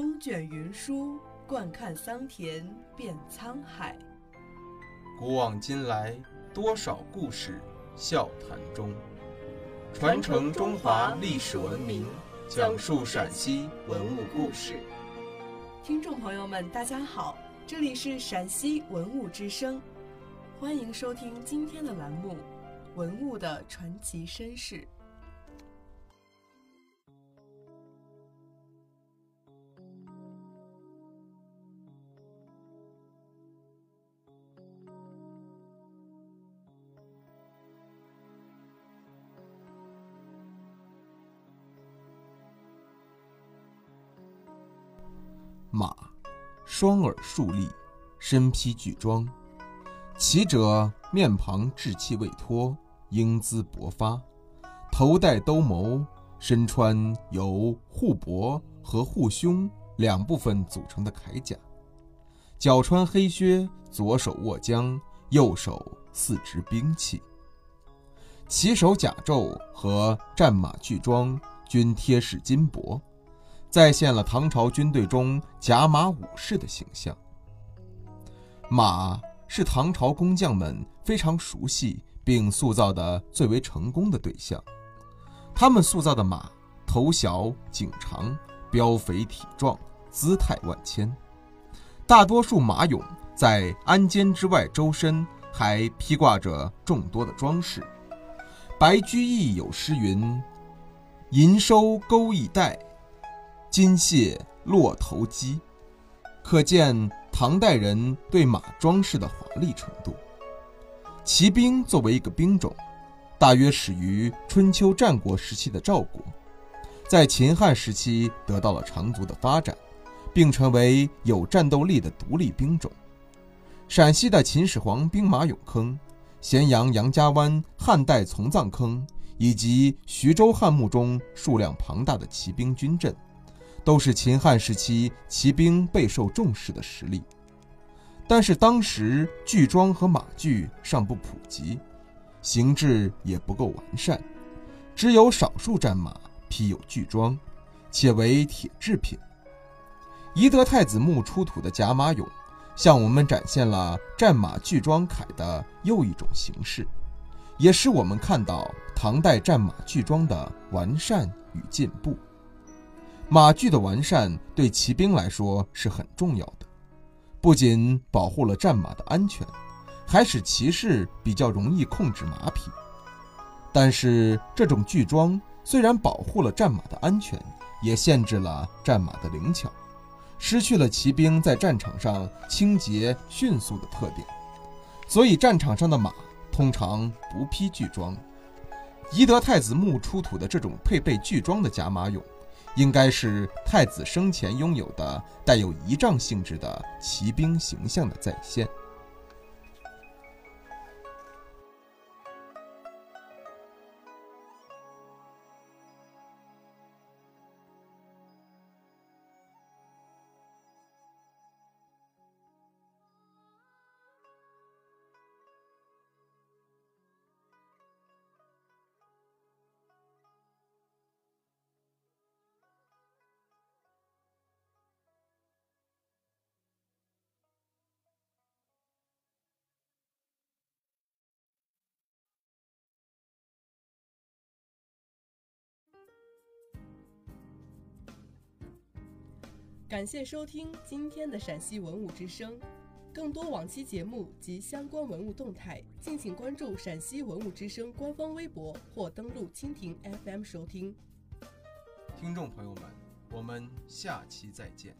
风卷云舒，惯看桑田变沧海。古往今来，多少故事笑谈中。传承中华历史文明，讲述陕西文物故事。听众朋友们，大家好，这里是陕西文物之声，欢迎收听今天的栏目《文物的传奇身世》。双耳竖立，身披巨装，骑者面庞稚气未脱，英姿勃发，头戴兜鍪，身穿由护脖和护胸两部分组成的铠甲，脚穿黑靴，左手握缰，右手四执兵器。骑手甲胄和战马巨装均贴饰金箔。再现了唐朝军队中甲马武士的形象。马是唐朝工匠们非常熟悉并塑造的最为成功的对象。他们塑造的马头小颈长，膘肥体壮，姿态万千。大多数马俑在鞍肩之外，周身还披挂着众多的装饰。白居易有诗云：“银收钩翼带。”金屑落头鸡，可见唐代人对马装饰的华丽程度。骑兵作为一个兵种，大约始于春秋战国时期的赵国，在秦汉时期得到了长足的发展，并成为有战斗力的独立兵种。陕西的秦始皇兵马俑坑、咸阳杨家湾汉代从葬坑以及徐州汉墓中数量庞大的骑兵军阵。都是秦汉时期骑兵备受重视的实力，但是当时具装和马具尚不普及，形制也不够完善，只有少数战马披有具装，且为铁制品。宜德太子墓出土的甲马俑，向我们展现了战马具装铠的又一种形式，也使我们看到唐代战马具装的完善与进步。马具的完善对骑兵来说是很重要的，不仅保护了战马的安全，还使骑士比较容易控制马匹。但是，这种具装虽然保护了战马的安全，也限制了战马的灵巧，失去了骑兵在战场上清洁迅速的特点。所以，战场上的马通常不披具装。宜德太子墓出土的这种配备具装的甲马俑。应该是太子生前拥有的带有仪仗性质的骑兵形象的再现。感谢收听今天的陕西文物之声，更多往期节目及相关文物动态，敬请关注陕西文物之声官方微博或登录蜻蜓 FM 收听。听众朋友们，我们下期再见。